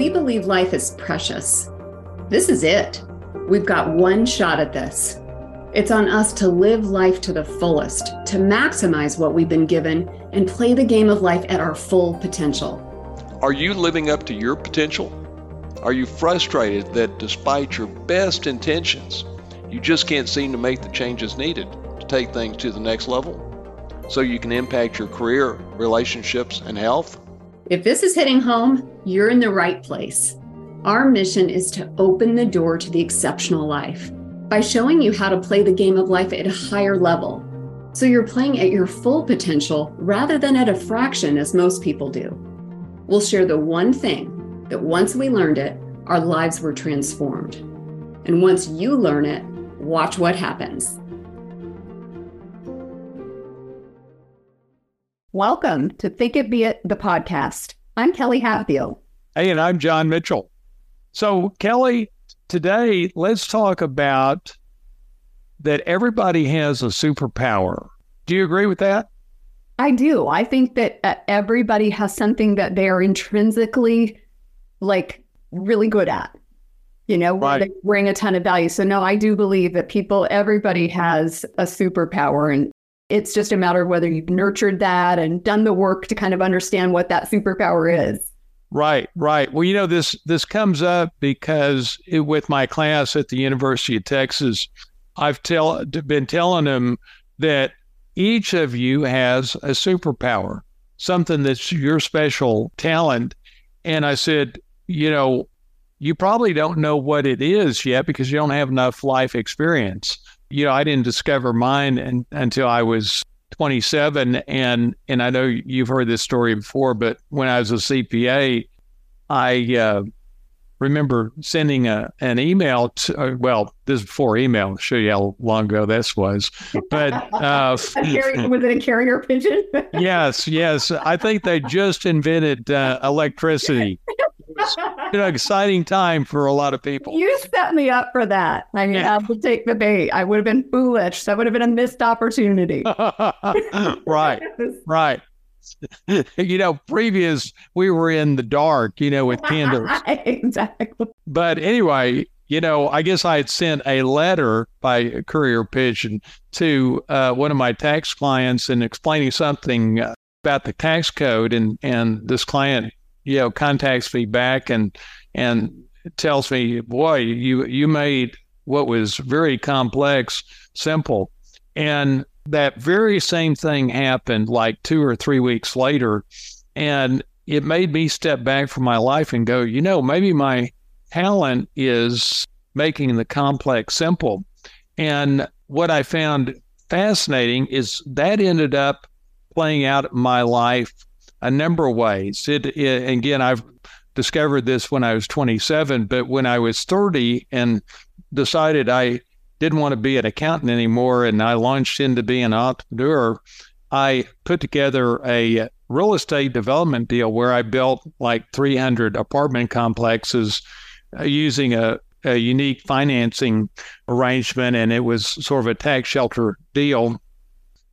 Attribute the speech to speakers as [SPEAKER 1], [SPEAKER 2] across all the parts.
[SPEAKER 1] We believe life is precious. This is it. We've got one shot at this. It's on us to live life to the fullest, to maximize what we've been given, and play the game of life at our full potential.
[SPEAKER 2] Are you living up to your potential? Are you frustrated that despite your best intentions, you just can't seem to make the changes needed to take things to the next level so you can impact your career, relationships, and health?
[SPEAKER 1] If this is hitting home, you're in the right place. Our mission is to open the door to the exceptional life by showing you how to play the game of life at a higher level. So you're playing at your full potential rather than at a fraction as most people do. We'll share the one thing that once we learned it, our lives were transformed. And once you learn it, watch what happens.
[SPEAKER 3] Welcome to Think It Be It, the podcast. I'm Kelly Hatfield.
[SPEAKER 4] Hey, and I'm John Mitchell. So, Kelly, today let's talk about that everybody has a superpower. Do you agree with that?
[SPEAKER 3] I do. I think that uh, everybody has something that they are intrinsically like really good at. You know, right. they bring a ton of value. So no, I do believe that people, everybody has a superpower, and it's just a matter of whether you've nurtured that and done the work to kind of understand what that superpower is.
[SPEAKER 4] Right, right. Well, you know this this comes up because it, with my class at the University of Texas, I've tell been telling them that each of you has a superpower, something that's your special talent. And I said, you know, you probably don't know what it is yet because you don't have enough life experience you know, I didn't discover mine and, until I was 27. And, and I know you've heard this story before, but when I was a CPA, I uh, remember sending a, an email to, uh, well, this is before email, I'll show you how long ago this was. But uh,
[SPEAKER 3] carrier, was it a carrier pigeon?
[SPEAKER 4] yes, yes. I think they just invented uh, electricity was an exciting time for a lot of people.
[SPEAKER 3] You set me up for that. I mean, I would take the bait. I would have been foolish. That would have been a missed opportunity.
[SPEAKER 4] right, right. you know, previous we were in the dark, you know, with candles.
[SPEAKER 3] exactly.
[SPEAKER 4] But anyway, you know, I guess I had sent a letter by courier pigeon to uh, one of my tax clients and explaining something about the tax code, and and this client you know contacts me back and and tells me, boy, you you made what was very complex simple, and that very same thing happened like two or three weeks later, and it made me step back from my life and go, you know, maybe my talent is making the complex simple. And what I found fascinating is that ended up playing out in my life a number of ways. It, it, again, I've discovered this when I was 27, but when I was 30 and decided I didn't want to be an accountant anymore, and I launched into being an entrepreneur, I put together a real estate development deal where I built like 300 apartment complexes uh, using a, a unique financing arrangement, and it was sort of a tax shelter deal.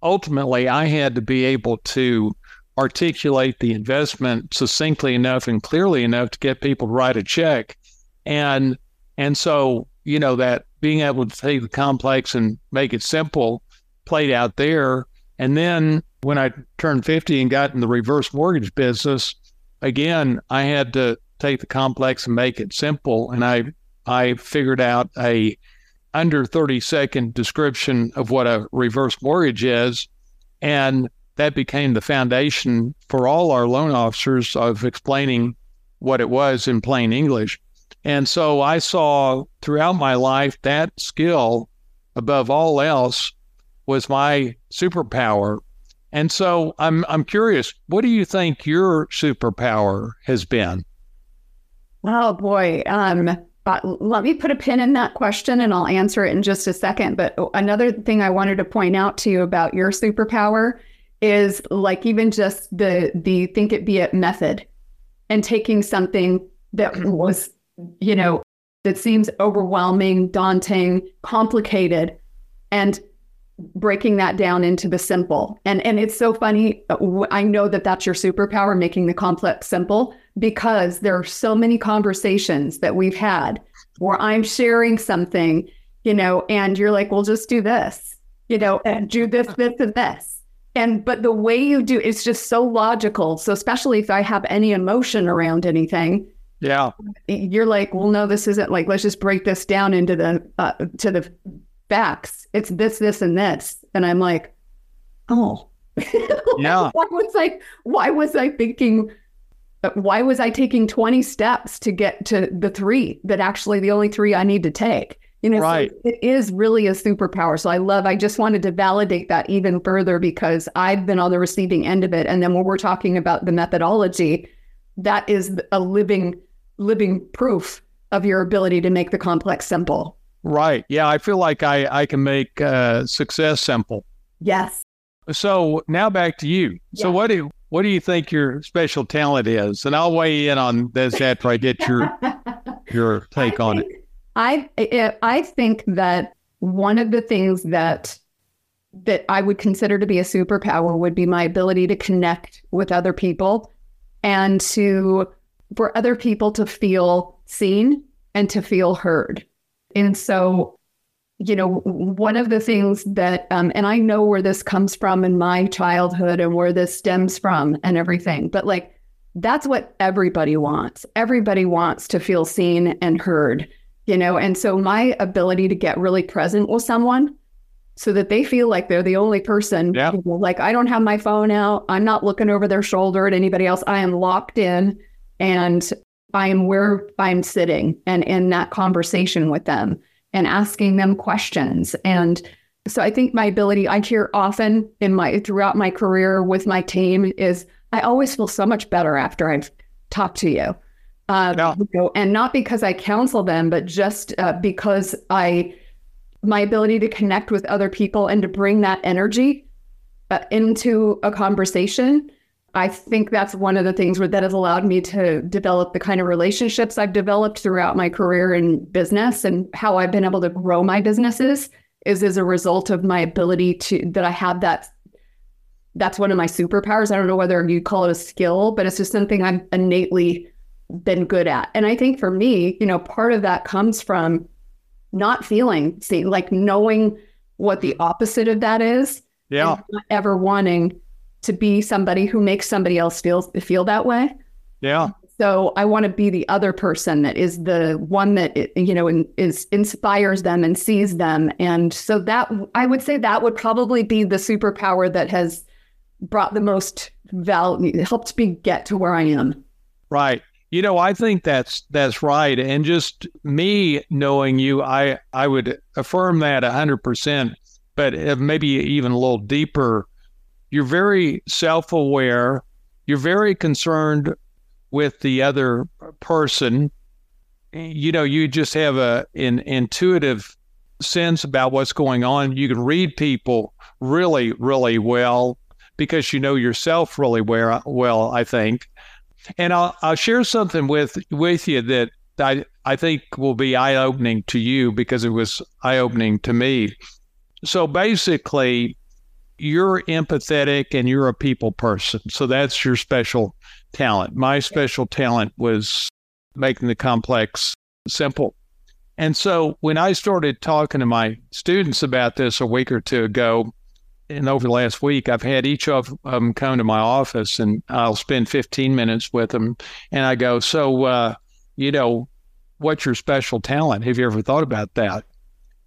[SPEAKER 4] Ultimately, I had to be able to articulate the investment succinctly enough and clearly enough to get people to write a check. And and so, you know, that being able to take the complex and make it simple played out there. And then when I turned 50 and got in the reverse mortgage business, again, I had to take the complex and make it simple. And I I figured out a under 30 second description of what a reverse mortgage is. And that became the foundation for all our loan officers of explaining what it was in plain English. And so I saw throughout my life that skill above all else was my superpower. And so I'm I'm curious, what do you think your superpower has been?
[SPEAKER 3] Oh boy. Um let me put a pin in that question and I'll answer it in just a second. But another thing I wanted to point out to you about your superpower is like even just the the think it be it method and taking something that was you know that seems overwhelming daunting complicated and breaking that down into the simple and and it's so funny i know that that's your superpower making the complex simple because there are so many conversations that we've had where I'm sharing something, you know, and you're like, well, just do this, you know, and do this, this, and this. And but the way you do it's just so logical. So especially if I have any emotion around anything,
[SPEAKER 4] yeah,
[SPEAKER 3] you're like, well, no, this isn't like. Let's just break this down into the uh, to the facts. It's this, this, and this, and I'm like, oh,
[SPEAKER 4] yeah.
[SPEAKER 3] why was I? Why was I thinking? uh, Why was I taking 20 steps to get to the three that actually the only three I need to take? You know, so
[SPEAKER 4] Right.
[SPEAKER 3] it is really a superpower. So I love, I just wanted to validate that even further because I've been on the receiving end of it. And then when we're talking about the methodology, that is a living, living proof of your ability to make the complex simple.
[SPEAKER 4] Right. Yeah, I feel like I I can make uh, success simple.
[SPEAKER 3] Yes.
[SPEAKER 4] So now back to you. So what do what do you think your special talent is? And I'll weigh in on this after I get your your take
[SPEAKER 3] I
[SPEAKER 4] on it.
[SPEAKER 3] think- I I I think that one of the things that that I would consider to be a superpower would be my ability to connect with other people and to for other people to feel seen and to feel heard. And so, you know, one of the things that um, and I know where this comes from in my childhood and where this stems from and everything, but like that's what everybody wants. Everybody wants to feel seen and heard you know and so my ability to get really present with someone so that they feel like they're the only person
[SPEAKER 4] Yeah.
[SPEAKER 3] you know, like i don't have my phone out i'm not looking over their shoulder at anybody else i am locked in and i am where i'm sitting and in that conversation with them and asking them questions and so i think my ability i hear often in my throughout my career with my team is i always feel so much better after i've talked to you uh,
[SPEAKER 4] Yeah.
[SPEAKER 3] and not because I counsel them, but just uh, because I, my ability to connect with other people and to bring that energy uh, into a conversation. I think that's one of the things where that has allowed me to develop the kind of relationships I've developed throughout my career in business and how I've been able to grow my businesses is as a result of my ability to that I have that that's one of my superpowers. I don't know whether you call it a skill, but it's just something I'm innately been good at. And I think for me, you know, part of that comes from not feeling seen, like knowing what the opposite of that is.
[SPEAKER 4] Yeah.
[SPEAKER 3] not ever wanting to be somebody who makes somebody else feel feel that way.
[SPEAKER 4] Yeah.
[SPEAKER 3] So I want to be the other person that is the one that you know in, is inspires them and sees them, and so that I would say that would probably be the superpower that has brought the most value, helped me get to where I am.
[SPEAKER 4] Right. You know, I think that's that's right. And just me knowing you, I I would affirm that hundred percent. But maybe even a little deeper. You're very self-aware. You're very concerned with the other person. You know, you just have a an intuitive sense about what's going on. You can read people really, really well because you know yourself really well. Well, I think. And I'll, I'll share something with with you that I I think will be eye opening to you because it was eye opening to me. So basically, you're empathetic and you're a people person. So that's your special talent. My special talent was making the complex simple. And so when I started talking to my students about this a week or two ago, and over the last week, I've had each of them come to my office and I'll spend 15 minutes with them. And I go, So, uh, you know, what's your special talent? Have you ever thought about that?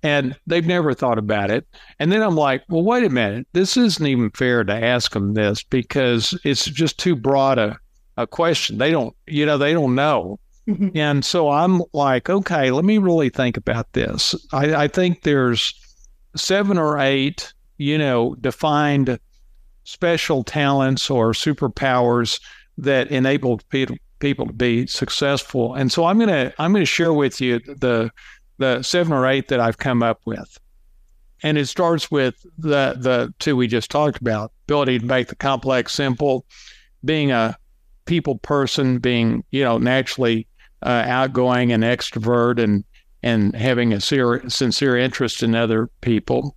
[SPEAKER 4] And they've never thought about it. And then I'm like, Well, wait a minute. This isn't even fair to ask them this because it's just too broad a, a question. They don't, you know, they don't know. And so I'm like, okay, let me really think about this. I, I think there's seven or eight, you know, defined special talents or superpowers that enable people people to be successful. And so I'm gonna I'm gonna share with you the the seven or eight that I've come up with. And it starts with the the two we just talked about: ability to make the complex simple, being a people person, being you know naturally uh, outgoing and extrovert, and and having a ser- sincere interest in other people.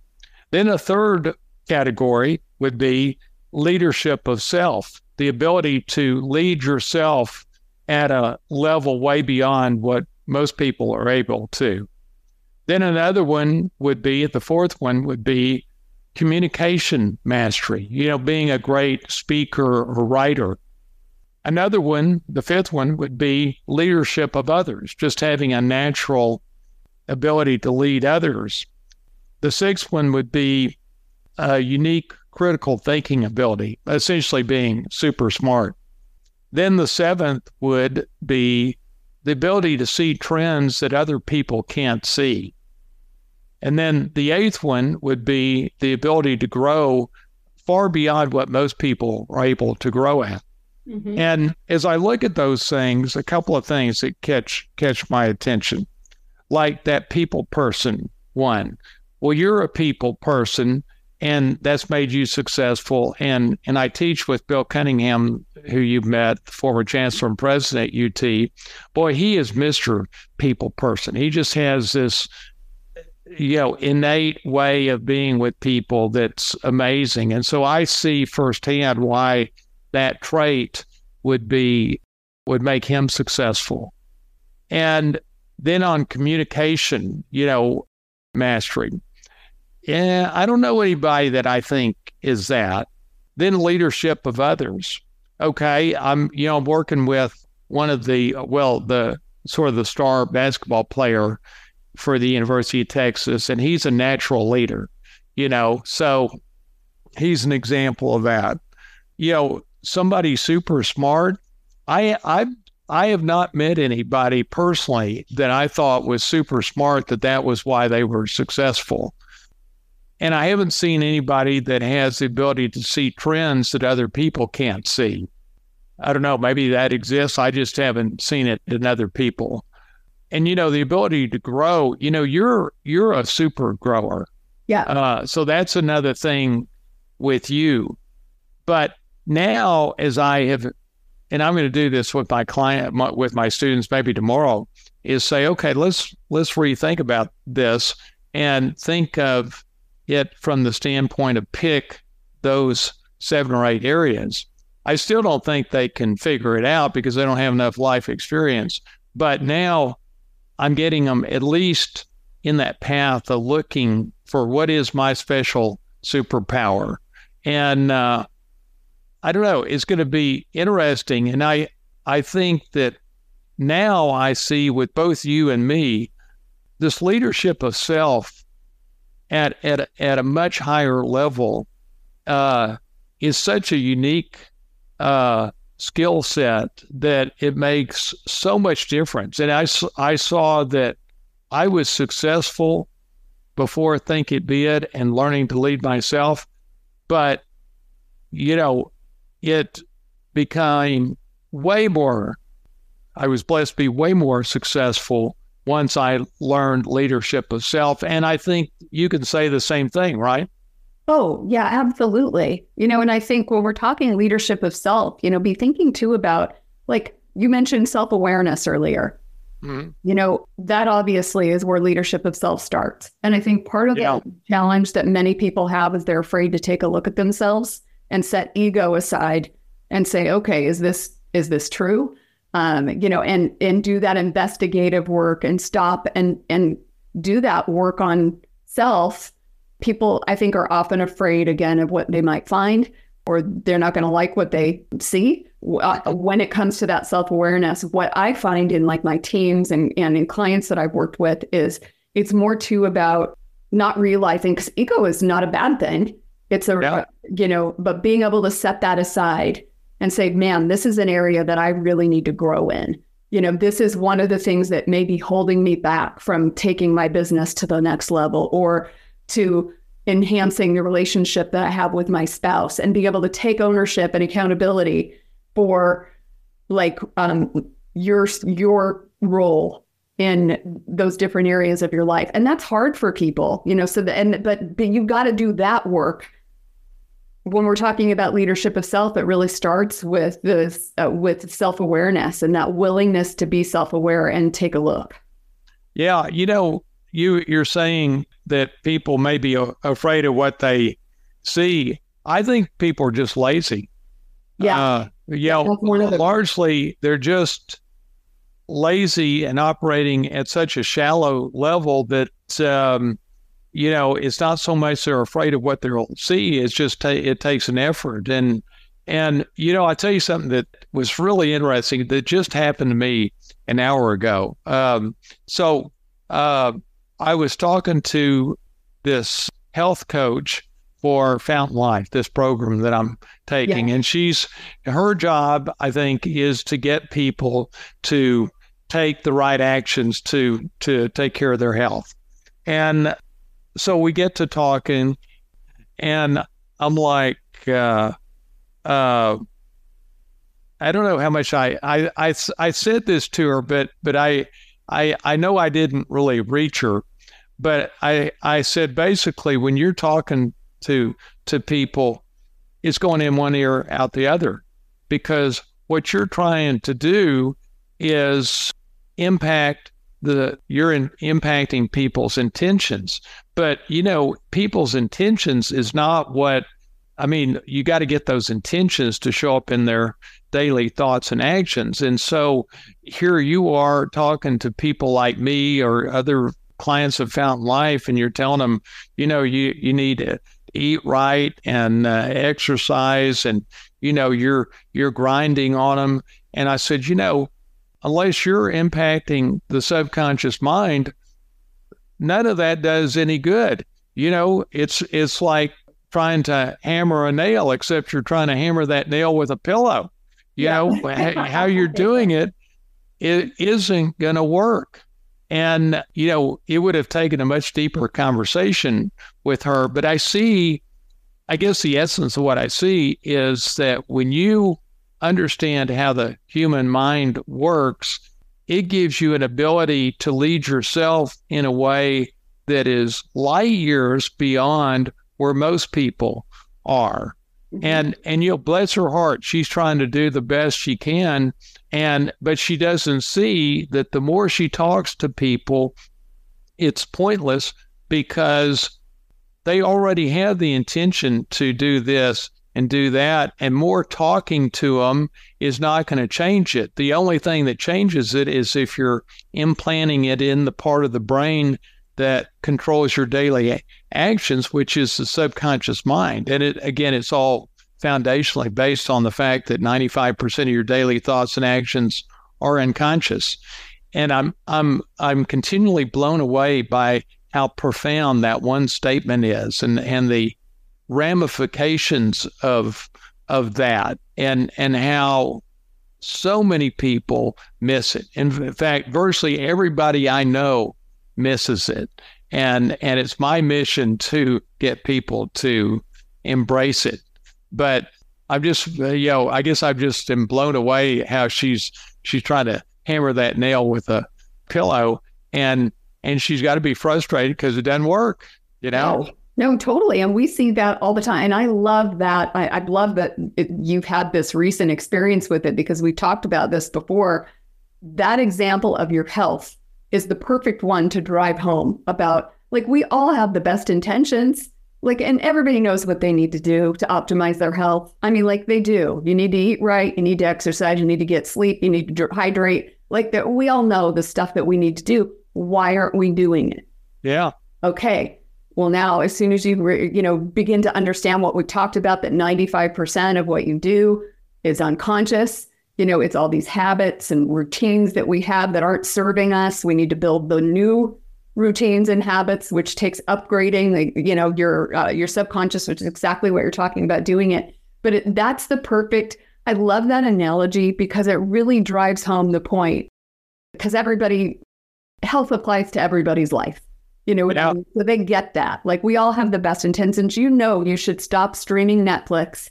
[SPEAKER 4] Then a third category would be leadership of self, the ability to lead yourself at a level way beyond what most people are able to. Then another one would be, the fourth one would be communication mastery, you know, being a great speaker or writer. Another one, the fifth one, would be leadership of others, just having a natural ability to lead others. The sixth one would be a unique critical thinking ability, essentially being super smart. Then the seventh would be the ability to see trends that other people can't see. And then the eighth one would be the ability to grow far beyond what most people are able to grow at. Mm-hmm. And as I look at those things, a couple of things that catch catch my attention, like that people person one. Well, you're a people person, and that's made you successful. And and I teach with Bill Cunningham, who you've met, former chancellor and president at UT. Boy, he is Mister People person. He just has this you know innate way of being with people that's amazing and so i see firsthand why that trait would be would make him successful and then on communication you know mastery yeah i don't know anybody that i think is that then leadership of others okay i'm you know i'm working with one of the well the sort of the star basketball player for the University of Texas, and he's a natural leader, you know. So he's an example of that. You know, somebody super smart. I I I have not met anybody personally that I thought was super smart that that was why they were successful. And I haven't seen anybody that has the ability to see trends that other people can't see. I don't know, maybe that exists. I just haven't seen it in other people and you know the ability to grow you know you're you're a super grower
[SPEAKER 3] yeah
[SPEAKER 4] uh, so that's another thing with you but now as i have and i'm going to do this with my client my, with my students maybe tomorrow is say okay let's let's rethink about this and think of it from the standpoint of pick those seven or eight areas i still don't think they can figure it out because they don't have enough life experience but now I'm getting them at least in that path of looking for what is my special superpower. And uh, I don't know, it's going to be interesting. And I, I think that now I see with both you and me this leadership of self at, at, at a much higher level uh, is such a unique uh, skill set that it makes so much difference. And I, I saw that I was successful before Think It It and learning to lead myself. But, you know, it became way more, I was blessed to be way more successful once I learned leadership of self. And I think you can say the same thing, right?
[SPEAKER 3] Oh, yeah, absolutely. You know, and I think when we're talking leadership of self, you know, be thinking too about like you mentioned self awareness earlier. Mm-hmm. You know, that obviously is where leadership of self starts. And I think part of yeah. the challenge that many people have is they're afraid to take a look at themselves and set ego aside and say, okay, is this is this true? Um, you know, and and do that investigative work and stop and and do that work on self people, I think, are often afraid again of what they might find, or they're not going to like what they see. Uh, when it comes to that self awareness, what I find in like my teams and, and in clients that I've worked with is it's more too about not realizing because ego is not a bad thing. It's a, yeah. you know, but being able to set that aside and say, man, this is an area that I really need to grow in. You know, this is one of the things that may be holding me back from taking my business to the next level or to enhancing the relationship that I have with my spouse and be able to take ownership and accountability for like um, your your role in those different areas of your life and that's hard for people you know so the, and but, but you've got to do that work when we're talking about leadership of self it really starts with this uh, with self-awareness and that willingness to be self-aware and take a look
[SPEAKER 4] yeah you know you you're saying that people may be afraid of what they see. I think people are just lazy.
[SPEAKER 3] Yeah.
[SPEAKER 4] Uh, yeah. The- largely, they're just lazy and operating at such a shallow level that, um, you know, it's not so much they're afraid of what they'll see. It's just ta- it takes an effort. And, and, you know, I tell you something that was really interesting that just happened to me an hour ago. Um, so uh, I was talking to this health coach for Fountain Life, this program that I'm taking. Yeah. And she's, her job, I think, is to get people to take the right actions to, to take care of their health. And so we get to talking, and I'm like, uh, uh, I don't know how much I, I, I, I said this to her, but, but I, I, I know I didn't really reach her, but I, I said basically when you're talking to to people it's going in one ear out the other because what you're trying to do is impact the you're in, impacting people's intentions. But you know people's intentions is not what i mean you got to get those intentions to show up in their daily thoughts and actions. And so here you are talking to people like me or other clients of fountain life and you're telling them you know you you need to eat right and uh, exercise and you know you're you're grinding on them and i said you know unless you're impacting the subconscious mind none of that does any good you know it's it's like trying to hammer a nail except you're trying to hammer that nail with a pillow you yeah. know how you're doing it it isn't going to work and, you know, it would have taken a much deeper conversation with her. But I see, I guess the essence of what I see is that when you understand how the human mind works, it gives you an ability to lead yourself in a way that is light years beyond where most people are. Mm-hmm. And and you know, bless her heart, she's trying to do the best she can and but she doesn't see that the more she talks to people, it's pointless because they already have the intention to do this and do that. And more talking to them is not going to change it. The only thing that changes it is if you're implanting it in the part of the brain that controls your daily actions, which is the subconscious mind. And it again, it's all foundationally based on the fact that 95% of your daily thoughts and actions are unconscious. And I'm I'm I'm continually blown away by how profound that one statement is and and the ramifications of of that and and how so many people miss it. In fact, virtually everybody I know misses it. And and it's my mission to get people to embrace it but I'm just, you know, I guess I've just been blown away how she's she's trying to hammer that nail with a pillow, and and she's got to be frustrated because it doesn't work, you know.
[SPEAKER 3] No, no, totally, and we see that all the time. And I love that. I, I love that it, you've had this recent experience with it because we talked about this before. That example of your health is the perfect one to drive home about. Like we all have the best intentions like and everybody knows what they need to do to optimize their health i mean like they do you need to eat right you need to exercise you need to get sleep you need to hydrate like that we all know the stuff that we need to do why aren't we doing it
[SPEAKER 4] yeah
[SPEAKER 3] okay well now as soon as you re, you know begin to understand what we talked about that 95% of what you do is unconscious you know it's all these habits and routines that we have that aren't serving us we need to build the new routines and habits, which takes upgrading, the, you know, your uh, your subconscious, which is exactly what you're talking about doing it. But it, that's the perfect. I love that analogy because it really drives home the point. Because everybody, health applies to everybody's life. You know, yeah. so they get that. Like we all have the best intentions. You know, you should stop streaming Netflix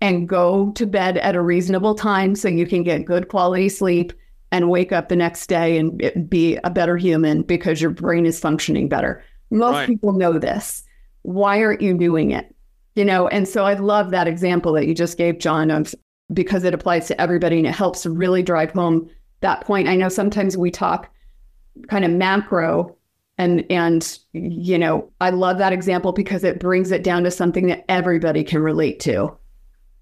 [SPEAKER 3] and go to bed at a reasonable time so you can get good quality sleep and wake up the next day and be a better human because your brain is functioning better. Most right. people know this. Why aren't you doing it? You know, and so I love that example that you just gave, John, of because it applies to everybody and it helps really drive home that point. I know sometimes we talk kind of macro and and you know, I love that example because it brings it down to something that everybody can relate to.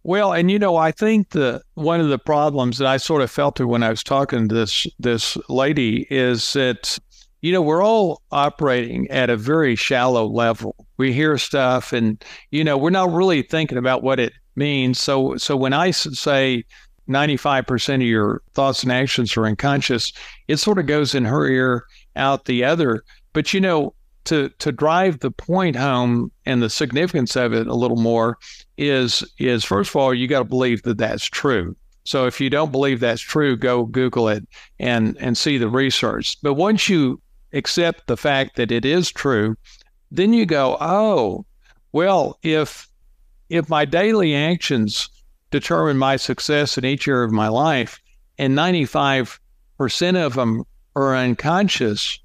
[SPEAKER 4] Well, and you know, I think the one of the problems that I sort of felt it when I was talking to this this lady is that you know we're all operating at a very shallow level. We hear stuff, and you know we're not really thinking about what it means. So, so when I say 95% of your thoughts and actions are unconscious, it sort of goes in her ear, out the other. But you know, to to drive the point home and the significance of it a little more is is first of all you got to believe that that's true. So if you don't believe that's true, go Google it and and see the research. But once you accept the fact that it is true, then you go, oh, well, if if my daily actions determine my success in each area of my life, and 95% of them are unconscious,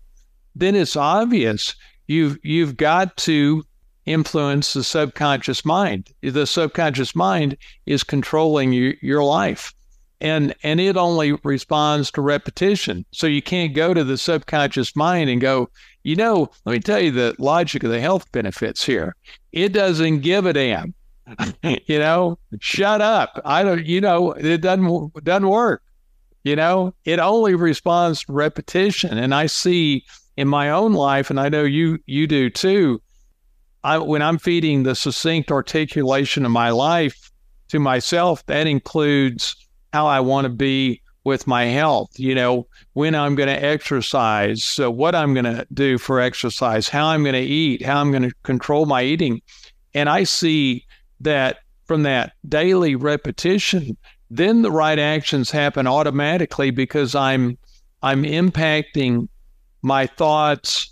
[SPEAKER 4] then it's obvious you've you've got to influence the subconscious mind. The subconscious mind is controlling you, your life. And and it only responds to repetition. So you can't go to the subconscious mind and go, you know, let me tell you the logic of the health benefits here. It doesn't give a damn. you know, shut up. I don't you know, it doesn't doesn't work. You know, it only responds to repetition. And I see in my own life, and I know you you do too. I, when I'm feeding the succinct articulation of my life to myself, that includes how I want to be with my health. You know, when I'm going to exercise, so what I'm going to do for exercise, how I'm going to eat, how I'm going to control my eating, and I see that from that daily repetition, then the right actions happen automatically because I'm I'm impacting my thoughts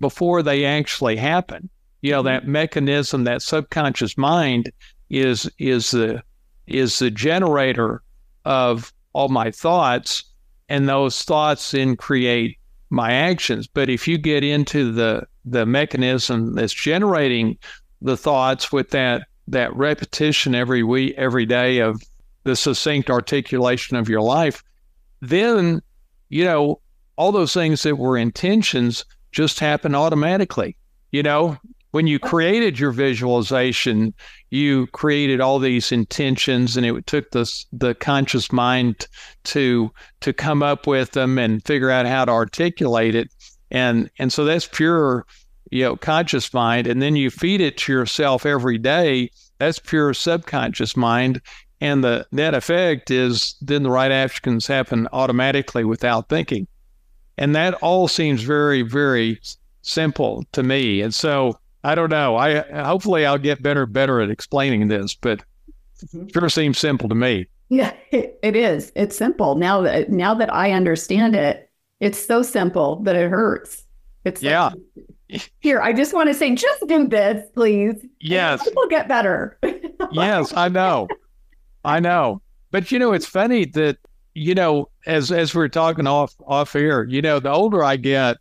[SPEAKER 4] before they actually happen. You know, that mm-hmm. mechanism, that subconscious mind is is the is the generator of all my thoughts, and those thoughts then create my actions. But if you get into the the mechanism that's generating the thoughts with that that repetition every week, every day of the succinct articulation of your life, then you know all those things that were intentions just happen automatically. You know, when you created your visualization, you created all these intentions, and it took the the conscious mind to to come up with them and figure out how to articulate it. And and so that's pure, you know, conscious mind. And then you feed it to yourself every day. That's pure subconscious mind. And the net effect is then the right actions happen automatically without thinking. And that all seems very, very simple to me. And so I don't know. I hopefully I'll get better, better at explaining this, but mm-hmm. sure seems simple to me.
[SPEAKER 3] Yeah, it is. It's simple. Now that now that I understand it, it's so simple that it hurts. It's
[SPEAKER 4] yeah.
[SPEAKER 3] Like, here, I just want to say, just do this, please.
[SPEAKER 4] Yes,
[SPEAKER 3] will get better.
[SPEAKER 4] yes, I know, I know. But you know, it's funny that you know, as as we are talking off off air, you know, the older I get,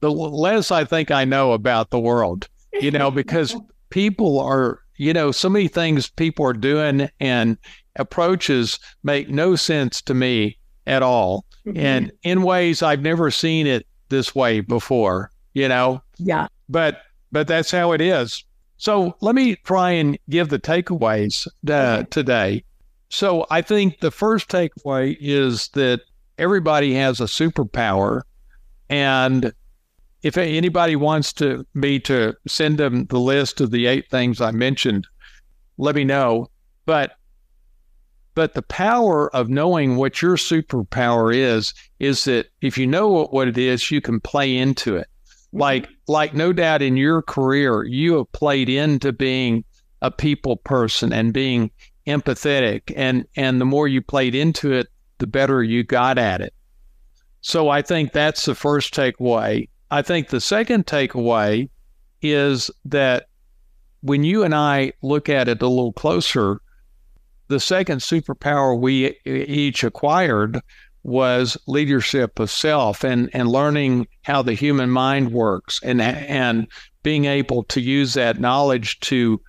[SPEAKER 4] the less I think I know about the world. You know, because people are, you know, so many things people are doing and approaches make no sense to me at all, mm-hmm. and in ways I've never seen it this way before. You know.
[SPEAKER 3] Yeah.
[SPEAKER 4] But but that's how it is. So let me try and give the takeaways uh, okay. today. So I think the first takeaway is that everybody has a superpower. And if anybody wants to me to send them the list of the eight things I mentioned, let me know. But but the power of knowing what your superpower is is that if you know what, what it is, you can play into it. Mm-hmm. Like like no doubt in your career, you have played into being a people person and being empathetic and and the more you played into it the better you got at it. So i think that's the first takeaway. I think the second takeaway is that when you and i look at it a little closer the second superpower we each acquired was leadership of self and and learning how the human mind works and and being able to use that knowledge to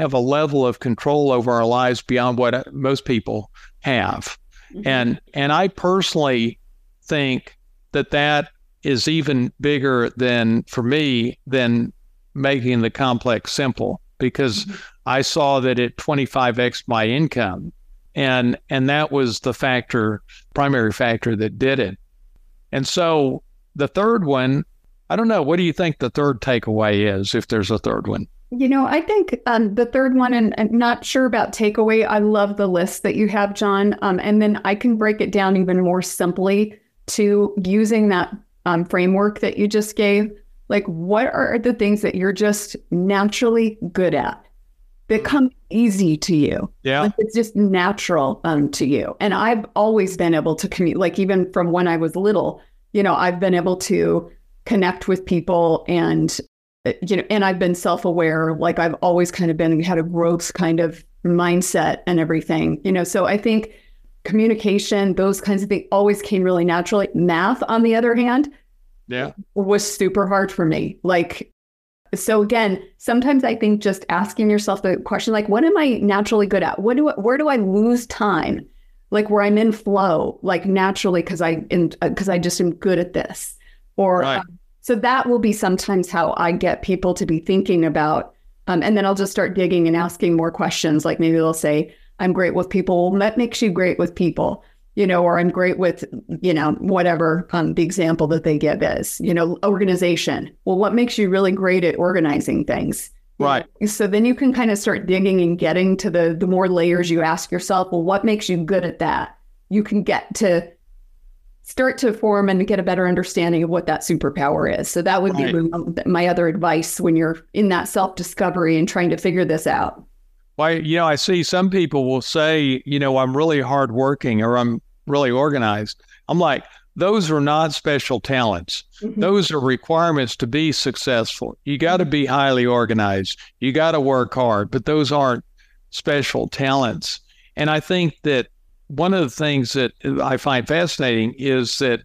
[SPEAKER 4] have a level of control over our lives beyond what most people have. Mm-hmm. And and I personally think that that is even bigger than for me than making the complex simple because mm-hmm. I saw that it 25x my income. And and that was the factor, primary factor that did it. And so the third one, I don't know, what do you think the third takeaway is if there's a third one?
[SPEAKER 3] You know, I think um, the third one, and, not sure about takeaway. I love the list that you have, John. Um, and then I can break it down even more simply to using that um, framework that you just gave. Like, what are the things that you're just naturally good at that come easy to you?
[SPEAKER 4] Yeah.
[SPEAKER 3] Like it's just natural um, to you. And I've always been able to commute, like, even from when I was little, you know, I've been able to connect with people and you know, and I've been self aware. Like I've always kind of been had a growth kind of mindset and everything, you know. So I think communication, those kinds of things always came really naturally. Math, on the other hand,
[SPEAKER 4] yeah,
[SPEAKER 3] was super hard for me. Like, so again, sometimes I think just asking yourself the question, like, what am I naturally good at? What do I, where do I lose time? Like where I'm in flow, like naturally, because I because uh, I just am good at this, or right. um, so that will be sometimes how I get people to be thinking about. Um, and then I'll just start digging and asking more questions. Like maybe they'll say, I'm great with people. Well, what makes you great with people? You know, or I'm great with, you know, whatever um, the example that they give is, you know, organization. Well, what makes you really great at organizing things?
[SPEAKER 4] Right.
[SPEAKER 3] So then you can kind of start digging and getting to the the more layers you ask yourself, well, what makes you good at that? You can get to start to form and get a better understanding of what that superpower is. So that would right. be my other advice when you're in that self discovery and trying to figure this out.
[SPEAKER 4] Why, you know, I see some people will say, you know, I'm really hardworking or I'm really organized. I'm like, those are not special talents. Mm-hmm. Those are requirements to be successful. You got to be highly organized. You got to work hard, but those aren't special talents. And I think that one of the things that I find fascinating is that,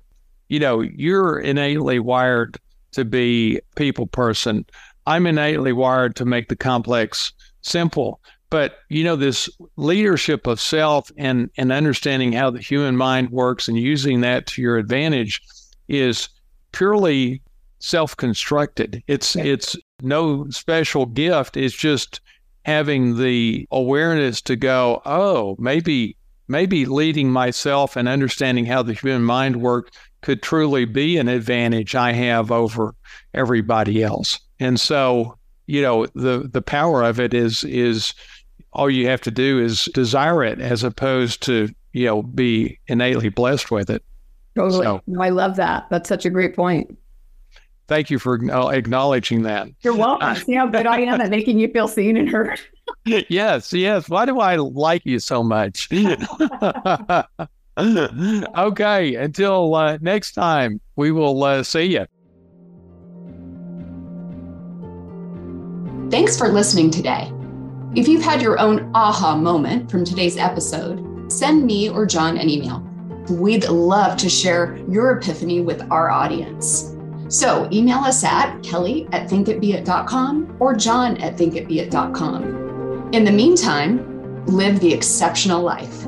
[SPEAKER 4] you know, you're innately wired to be people person. I'm innately wired to make the complex simple. But you know, this leadership of self and and understanding how the human mind works and using that to your advantage is purely self-constructed. It's it's no special gift. It's just having the awareness to go, oh, maybe maybe leading myself and understanding how the human mind works could truly be an advantage I have over everybody else. And so, you know, the the power of it is is all you have to do is desire it as opposed to, you know, be innately blessed with it.
[SPEAKER 3] Totally. So, no, I love that. That's such a great point.
[SPEAKER 4] Thank you for acknowledging that.
[SPEAKER 3] You're welcome. See how good I am at making you feel seen and heard.
[SPEAKER 4] Yes, yes. Why do I like you so much? okay, until uh, next time, we will uh, see you.
[SPEAKER 1] Thanks for listening today. If you've had your own aha moment from today's episode, send me or John an email. We'd love to share your epiphany with our audience. So email us at kelly at thinkitbeit.com or john at thinkitbeit.com. In the meantime, live the exceptional life.